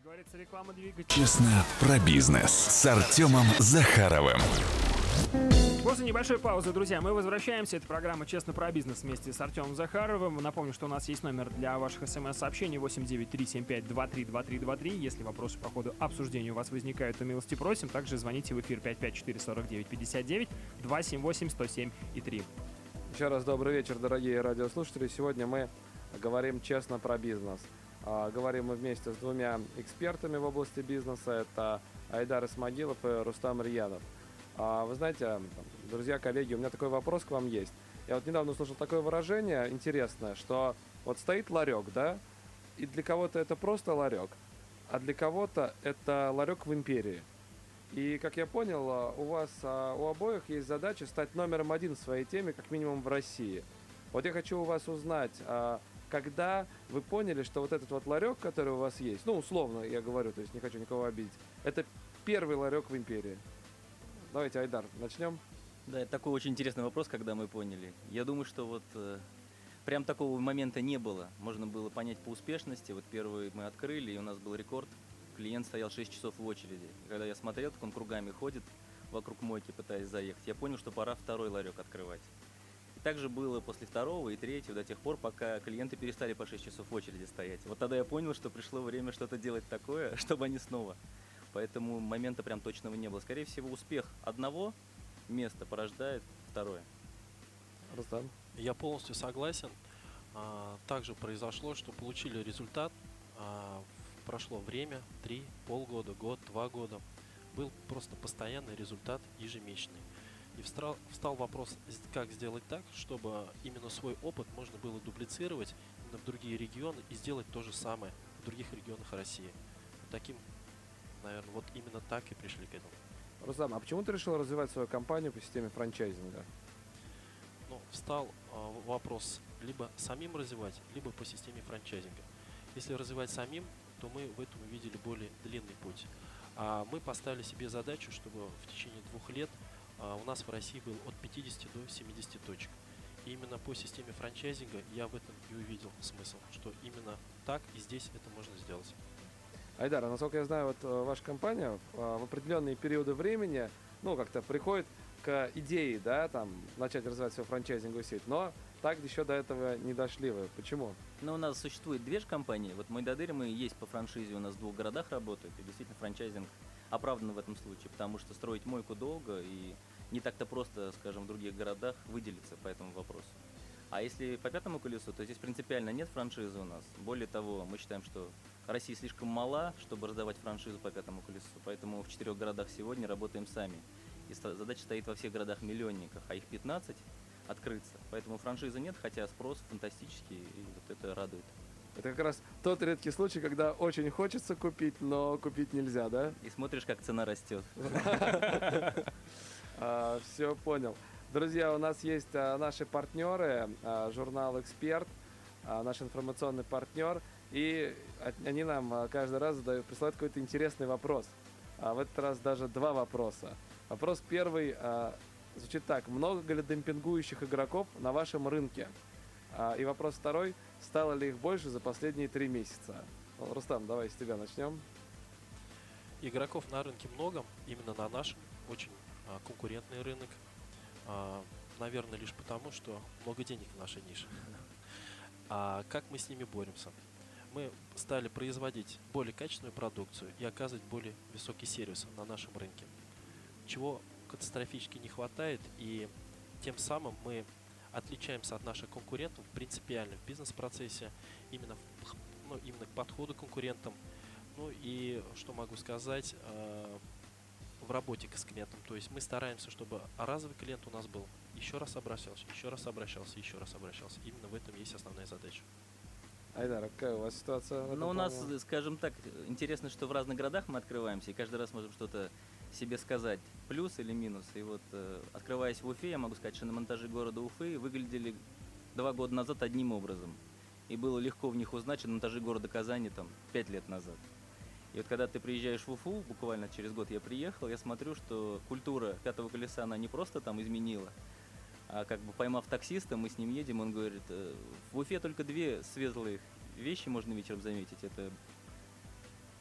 Как говорится, реклама двигателя. Честно про бизнес с Артемом Захаровым. После небольшой паузы, друзья, мы возвращаемся. Это программа «Честно про бизнес» вместе с Артемом Захаровым. Напомню, что у нас есть номер для ваших смс-сообщений 8937523223. Если вопросы по ходу обсуждения у вас возникают, то милости просим. Также звоните в эфир 554-49-59 278-107 и 3. Еще раз добрый вечер, дорогие радиослушатели. Сегодня мы говорим честно про бизнес. А, Говорим мы вместе с двумя экспертами в области бизнеса. Это Айдар Исмагилов и Рустам Рьянов. А, Вы знаете, друзья, коллеги, у меня такой вопрос к вам есть. Я вот недавно услышал такое выражение интересное, что вот стоит ларек, да, и для кого-то это просто ларек, а для кого-то это ларек в империи. И, как я понял, а, у вас, у обоих есть задача стать номером один в своей теме, как минимум в России. Вот я хочу у вас узнать, когда вы поняли, что вот этот вот ларек, который у вас есть, ну, условно я говорю, то есть не хочу никого обидеть, это первый ларек в империи. Давайте, Айдар, начнем. Да, это такой очень интересный вопрос, когда мы поняли. Я думаю, что вот э, прям такого момента не было. Можно было понять по успешности. Вот первый мы открыли, и у нас был рекорд. Клиент стоял 6 часов в очереди. Когда я смотрел, как он кругами ходит вокруг мойки, пытаясь заехать, я понял, что пора второй ларек открывать. И так же было после второго и третьего, до тех пор, пока клиенты перестали по 6 часов в очереди стоять. Вот тогда я понял, что пришло время что-то делать такое, чтобы они снова. Поэтому момента прям точного не было. Скорее всего, успех одного места порождает второе. Рустам. Я полностью согласен. А, Также произошло, что получили результат. а, Прошло время, три, полгода, год, два года. Был просто постоянный результат ежемесячный. И встал, встал вопрос, как сделать так, чтобы именно свой опыт можно было дублицировать именно в другие регионы и сделать то же самое в других регионах России. Таким, наверное, вот именно так и пришли к этому. Рустам, а почему ты решил развивать свою компанию по системе франчайзинга? Ну, встал в- вопрос либо самим развивать, либо по системе франчайзинга. Если развивать самим, то мы в этом увидели более длинный путь. А мы поставили себе задачу, чтобы в течение двух лет у нас в России был от 50 до 70 точек. И именно по системе франчайзинга я в этом и увидел смысл, что именно так и здесь это можно сделать. Айдар, а насколько я знаю, вот э, ваша компания э, в определенные периоды времени, ну, как-то приходит к идее, да, там, начать развивать свою франчайзинговую сеть, но так еще до этого не дошли вы. Почему? Но у нас существует две же компании. Вот Майдадырь мы есть по франшизе, у нас в двух городах работает. И действительно франчайзинг оправдан в этом случае, потому что строить мойку долго и не так-то просто, скажем, в других городах выделиться по этому вопросу. А если по пятому колесу, то здесь принципиально нет франшизы у нас. Более того, мы считаем, что Россия слишком мала, чтобы раздавать франшизу по пятому колесу. Поэтому в четырех городах сегодня работаем сами. И задача стоит во всех городах-миллионниках, а их 15 открыться. Поэтому франшизы нет, хотя спрос фантастический, и вот это радует. Это как раз тот редкий случай, когда очень хочется купить, но купить нельзя, да? И смотришь, как цена растет. все понял. Друзья, у нас есть а, наши партнеры, а, журнал «Эксперт», а, наш информационный партнер, и они нам а, каждый раз задают, присылают какой-то интересный вопрос. А в этот раз даже два вопроса. Вопрос первый а, звучит так. Много ли демпингующих игроков на вашем рынке? А, и вопрос второй. Стало ли их больше за последние три месяца? Рустам, давай с тебя начнем. Игроков на рынке много, именно на нашем, очень а, конкурентный рынок. А, наверное, лишь потому, что много денег в нашей нише. А как мы с ними боремся? Мы стали производить более качественную продукцию и оказывать более высокий сервис на нашем рынке, чего катастрофически не хватает, и тем самым мы отличаемся от наших конкурентов принципиально в бизнес-процессе, именно, ну, именно к подходу к конкурентам, ну и что могу сказать, э, в работе с клиентом. То есть мы стараемся, чтобы разовый клиент у нас был еще раз обращался, еще раз обращался, еще раз обращался. Именно в этом есть основная задача. Айдар, а какая у вас ситуация? Но у нас, плане? скажем так, интересно, что в разных городах мы открываемся, и каждый раз можем что-то себе сказать, плюс или минус. И вот, э, открываясь в Уфе, я могу сказать, что на монтаже города Уфы выглядели два года назад одним образом. И было легко в них узнать, что на монтаже города Казани там пять лет назад. И вот когда ты приезжаешь в Уфу, буквально через год я приехал, я смотрю, что культура пятого колеса, она не просто там изменила, а как бы поймав таксиста, мы с ним едем, он говорит, «Э, в Уфе только две светлые вещи можно вечером заметить. Это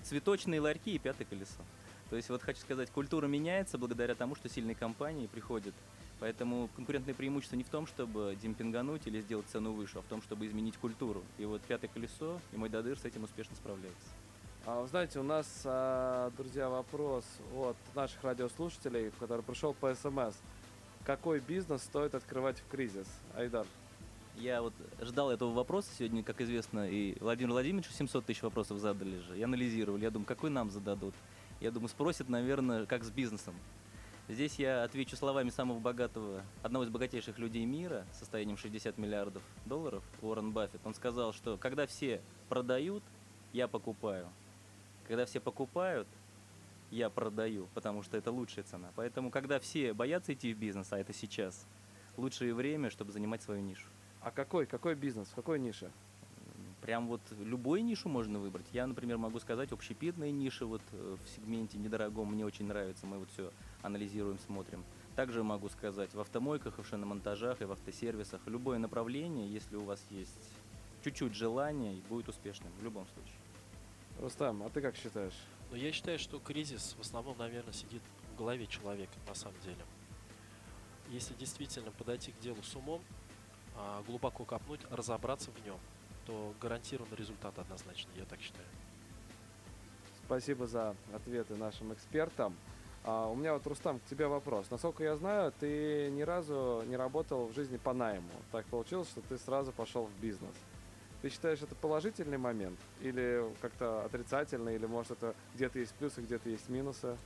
цветочные ларьки и пятое колесо. То есть вот хочу сказать, культура меняется благодаря тому, что сильные компании приходят. Поэтому конкурентное преимущество не в том, чтобы демпингануть или сделать цену выше, а в том, чтобы изменить культуру. И вот пятое колесо и мой дадыр с этим успешно справляется. А, вы знаете, у нас, а, друзья, вопрос от наших радиослушателей, который пришел по СМС. Какой бизнес стоит открывать в кризис? Айдар. Я вот ждал этого вопроса сегодня, как известно, и Владимир Владимирович 700 тысяч вопросов задали же. Я анализировал, я думаю, какой нам зададут. Я думаю, спросят, наверное, как с бизнесом. Здесь я отвечу словами самого богатого, одного из богатейших людей мира, состоянием 60 миллиардов долларов, Уоррен Баффет. Он сказал, что когда все продают, я покупаю. Когда все покупают, я продаю, потому что это лучшая цена. Поэтому, когда все боятся идти в бизнес, а это сейчас, лучшее время, чтобы занимать свою нишу. А какой, какой бизнес, в какой нише? Прям вот любую нишу можно выбрать. Я, например, могу сказать, общепитные ниши вот э, в сегменте недорогом мне очень нравится. Мы вот все анализируем, смотрим. Также могу сказать в автомойках, и в шиномонтажах, и в автосервисах. Любое направление, если у вас есть чуть-чуть желания, будет успешным в любом случае. Рустам, а ты как считаешь? Но я считаю, что кризис в основном, наверное, сидит в голове человека на самом деле. Если действительно подойти к делу с умом, а, глубоко копнуть, разобраться в нем, то гарантированный результат однозначно, я так считаю. Спасибо за ответы нашим экспертам. А у меня вот, Рустам, к тебе вопрос. Насколько я знаю, ты ни разу не работал в жизни по найму. Так получилось, что ты сразу пошел в бизнес. Ты считаешь, это положительный момент? Или как-то отрицательный? Или, может, это где-то есть плюсы, где-то есть минусы?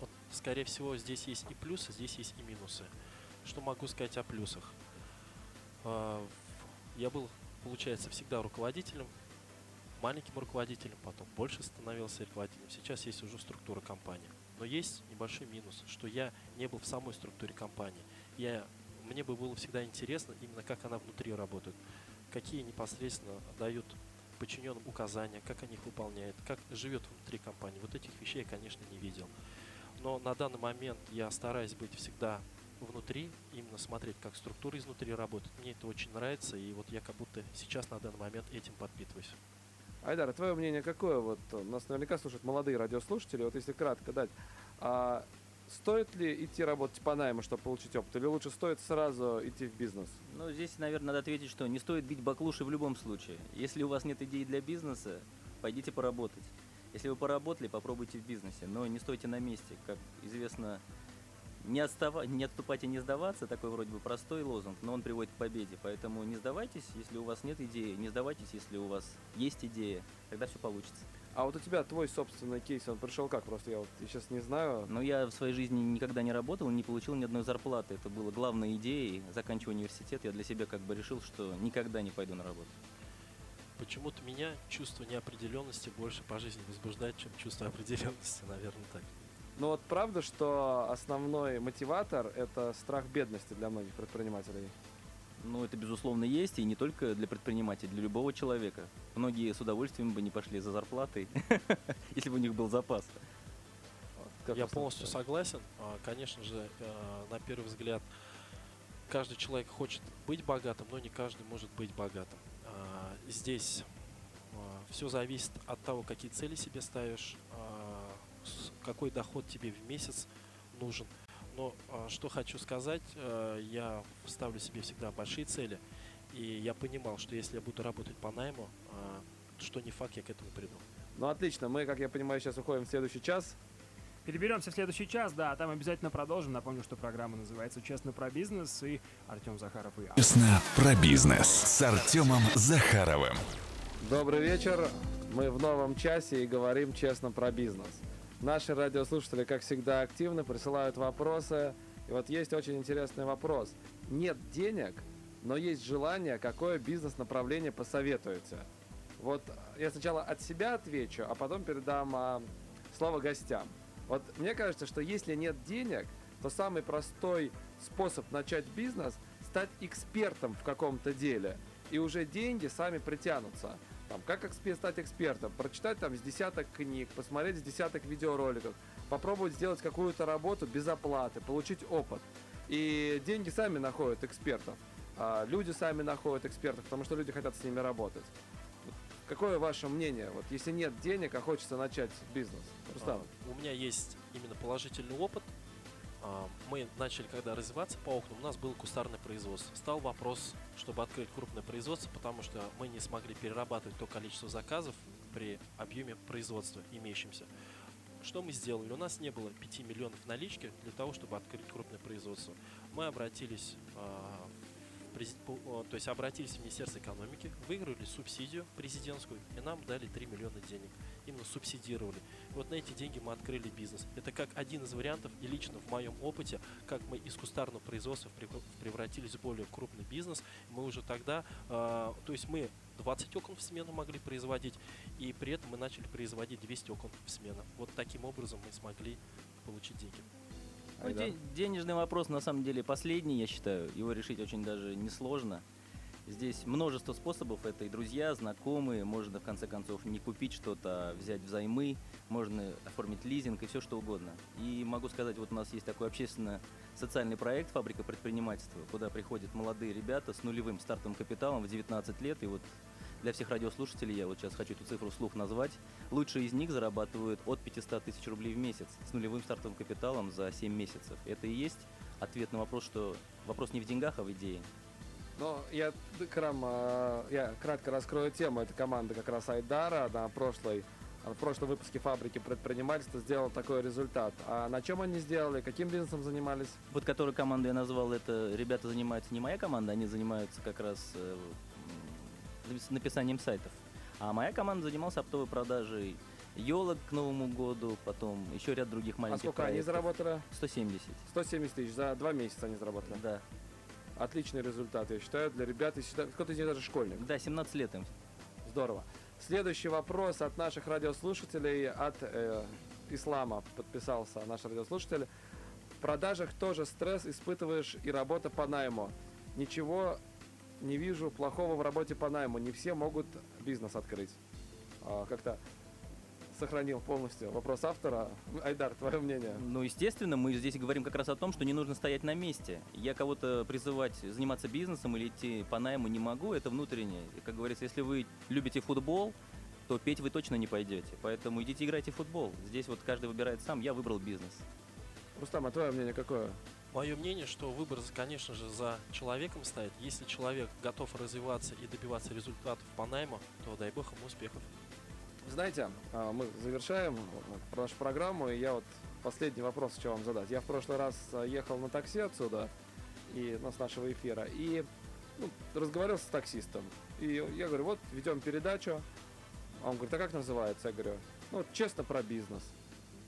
Вот, скорее всего, здесь есть и плюсы, здесь есть и минусы. Что могу сказать о плюсах? А, я был, получается, всегда руководителем, маленьким руководителем, потом больше становился руководителем. Сейчас есть уже структура компании. Но есть небольшой минус, что я не был в самой структуре компании. Я, мне бы было всегда интересно именно как она внутри работает какие непосредственно дают подчиненным указания, как они их выполняют, как живет внутри компании. Вот этих вещей я, конечно, не видел. Но на данный момент я стараюсь быть всегда внутри, именно смотреть, как структура изнутри работает. Мне это очень нравится, и вот я как будто сейчас на данный момент этим подпитываюсь. Айдар, а твое мнение какое? Вот э, нас наверняка слушают молодые радиослушатели. Вот если кратко дать, а Стоит ли идти работать по найму, чтобы получить опыт, или лучше стоит сразу идти в бизнес? Ну, здесь, наверное, надо ответить, что не стоит бить баклуши в любом случае. Если у вас нет идеи для бизнеса, пойдите поработать. Если вы поработали, попробуйте в бизнесе, но не стойте на месте. Как известно, не, отстава... не отступать и не сдаваться, такой вроде бы простой лозунг, но он приводит к победе. Поэтому не сдавайтесь, если у вас нет идеи, не сдавайтесь, если у вас есть идея, тогда все получится. А вот у тебя твой собственный кейс, он пришел как? Просто я вот сейчас не знаю. Ну, я в своей жизни никогда не работал, не получил ни одной зарплаты. Это было главной идеей. Заканчивая университет, я для себя как бы решил, что никогда не пойду на работу. Почему-то меня чувство неопределенности больше по жизни возбуждает, чем чувство определенности, наверное, так. Ну вот правда, что основной мотиватор – это страх бедности для многих предпринимателей? Ну, это, безусловно, есть, и не только для предпринимателей, для любого человека. Многие с удовольствием бы не пошли за зарплатой, если бы у них был запас. Я полностью согласен. А, конечно же, э, на первый взгляд, каждый человек хочет быть богатым, но не каждый может быть богатым. А, здесь а, все зависит от того, какие цели себе ставишь, какой доход тебе в месяц нужен – но а, что хочу сказать, э, я ставлю себе всегда большие цели, и я понимал, что если я буду работать по найму, а, что не факт, я к этому приду. Ну отлично, мы, как я понимаю, сейчас уходим в следующий час. Переберемся в следующий час, да, там обязательно продолжим. Напомню, что программа называется «Честно про бизнес» и Артем Захаров и «Честно про бизнес» с Артемом Захаровым. Добрый вечер, мы в новом часе и говорим честно про бизнес. Наши радиослушатели, как всегда, активно присылают вопросы. И вот есть очень интересный вопрос. Нет денег, но есть желание, какое бизнес-направление посоветуете? Вот я сначала от себя отвечу, а потом передам а, слово гостям. Вот мне кажется, что если нет денег, то самый простой способ начать бизнес – стать экспертом в каком-то деле. И уже деньги сами притянутся. Там, как стать экспертом? Прочитать там с десяток книг, посмотреть с десяток видеороликов, попробовать сделать какую-то работу без оплаты, получить опыт. И деньги сами находят экспертов. А люди сами находят экспертов, потому что люди хотят с ними работать. какое ваше мнение? Вот если нет денег, а хочется начать бизнес. Рустам. А, у меня есть именно положительный опыт. А, мы начали, когда развиваться по окнам, у нас было кустарное производство. Стал вопрос, чтобы открыть крупное производство, потому что мы не смогли перерабатывать то количество заказов при объеме производства имеющимся. Что мы сделали? У нас не было 5 миллионов налички для того, чтобы открыть крупное производство. Мы обратились а, то есть обратились в Министерство экономики, выиграли субсидию президентскую, и нам дали 3 миллиона денег. Именно субсидировали. Вот на эти деньги мы открыли бизнес. Это как один из вариантов, и лично в моем опыте, как мы из кустарного производства превратились в более крупный бизнес. Мы уже тогда, э, то есть мы 20 окон в смену могли производить, и при этом мы начали производить 200 окон в смену. Вот таким образом мы смогли получить деньги. Ну, ден- денежный вопрос на самом деле последний, я считаю. Его решить очень даже несложно. Здесь множество способов. Это и друзья, знакомые. Можно, в конце концов, не купить что-то, а взять взаймы. Можно оформить лизинг и все что угодно. И могу сказать, вот у нас есть такой общественно-социальный проект «Фабрика предпринимательства», куда приходят молодые ребята с нулевым стартовым капиталом в 19 лет. И вот для всех радиослушателей я вот сейчас хочу эту цифру вслух назвать. Лучшие из них зарабатывают от 500 тысяч рублей в месяц с нулевым стартовым капиталом за 7 месяцев. Это и есть ответ на вопрос, что вопрос не в деньгах, а в идее. Но я, Крам, а, я кратко раскрою тему. Это команда как раз Айдара на прошлой в прошлом выпуске фабрики предпринимательства сделал такой результат. А на чем они сделали? Каким бизнесом занимались? Вот которую команду я назвал, это ребята занимаются не моя команда, они занимаются как раз э, написанием сайтов. А моя команда занималась оптовой продажей елок к Новому году, потом еще ряд других маленьких А сколько проектов. они заработали? 170. 170 тысяч. За два месяца они заработали? Да. Отличный результат, я считаю, для ребят. Кто-то из них даже школьник. Да, 17 лет им. Здорово. Следующий вопрос от наших радиослушателей, от э, Ислама подписался наш радиослушатель. В продажах тоже стресс испытываешь и работа по найму. Ничего не вижу плохого в работе по найму. Не все могут бизнес открыть. А, как-то сохранил полностью вопрос автора. Айдар, твое мнение? Ну, естественно, мы здесь говорим как раз о том, что не нужно стоять на месте. Я кого-то призывать заниматься бизнесом или идти по найму не могу, это внутреннее. И, как говорится, если вы любите футбол, то петь вы точно не пойдете. Поэтому идите играйте в футбол. Здесь вот каждый выбирает сам, я выбрал бизнес. Рустам, а твое мнение какое? Мое мнение, что выбор, конечно же, за человеком стоит. Если человек готов развиваться и добиваться результатов по найму, то дай бог ему успехов. Знаете, а, мы завершаем нашу программу, и я вот последний вопрос хочу вам задать. Я в прошлый раз а, ехал на такси отсюда, и ну, с нашего эфира, и ну, разговаривал с таксистом. И я говорю, вот, ведем передачу. А он говорит, а как называется? Я говорю, ну, честно про бизнес.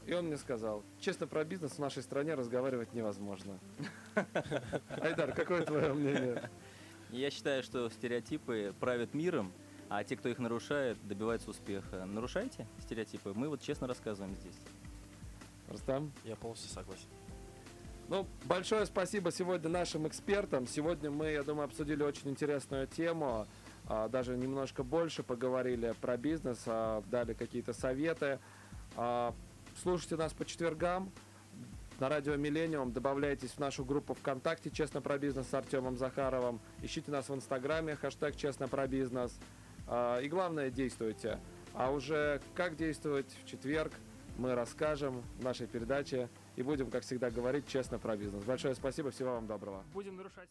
И он мне сказал, честно про бизнес в нашей стране разговаривать невозможно. Айдар, какое твое мнение? Я считаю, что стереотипы правят миром, а те, кто их нарушает, добиваются успеха. Нарушайте стереотипы. Мы вот честно рассказываем здесь. Рустам? Я полностью согласен. Ну, большое спасибо сегодня нашим экспертам. Сегодня мы, я думаю, обсудили очень интересную тему. А, даже немножко больше поговорили про бизнес, а, дали какие-то советы. Слушайте нас по четвергам на радио Миллениум. Добавляйтесь в нашу группу ВКонтакте «Честно про бизнес» с Артемом Захаровым. Ищите нас в Инстаграме, хэштег «Честно про бизнес». А, и главное, действуйте. А уже как действовать в четверг мы расскажем в нашей передаче и будем, как всегда, говорить честно про бизнес. Большое спасибо, всего вам доброго. Будем нарушать